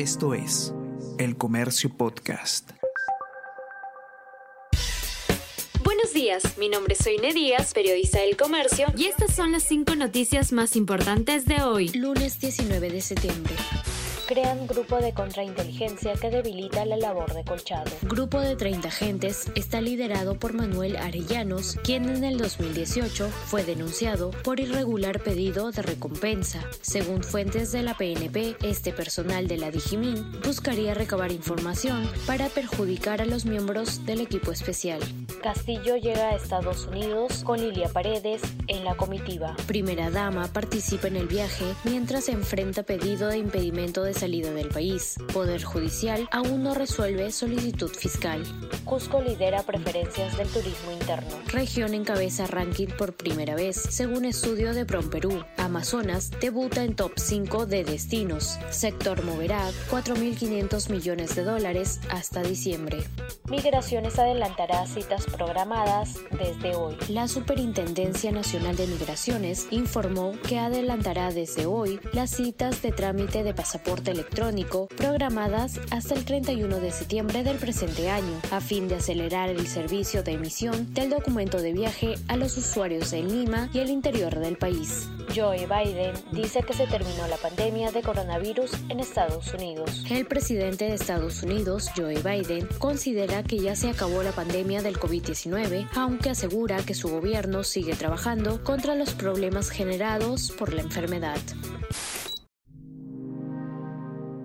Esto es El Comercio Podcast. Buenos días, mi nombre es Soine Díaz, periodista del Comercio, y estas son las cinco noticias más importantes de hoy, lunes 19 de septiembre crean grupo de contrainteligencia que debilita la labor de Colchado. Grupo de 30 agentes está liderado por Manuel Arellanos, quien en el 2018 fue denunciado por irregular pedido de recompensa. Según fuentes de la PNP, este personal de la Digimin buscaría recabar información para perjudicar a los miembros del equipo especial. Castillo llega a Estados Unidos con Lilia Paredes en la comitiva. Primera dama participa en el viaje mientras enfrenta pedido de impedimento de salida del país. Poder Judicial aún no resuelve solicitud fiscal. Cusco lidera preferencias del turismo interno. Región encabeza ranking por primera vez, según estudio de Prom Perú. Amazonas debuta en top 5 de destinos. Sector moverá 4.500 millones de dólares hasta diciembre. Migraciones adelantará citas programadas desde hoy. La Superintendencia Nacional de Migraciones informó que adelantará desde hoy las citas de trámite de pasaporte electrónico programadas hasta el 31 de septiembre del presente año, a fin de acelerar el servicio de emisión del documento de viaje a los usuarios en Lima y el interior del país. Joe Biden dice que se terminó la pandemia de coronavirus en Estados Unidos. El presidente de Estados Unidos, Joe Biden, considera que ya se acabó la pandemia del COVID-19, aunque asegura que su gobierno sigue trabajando contra los problemas generados por la enfermedad.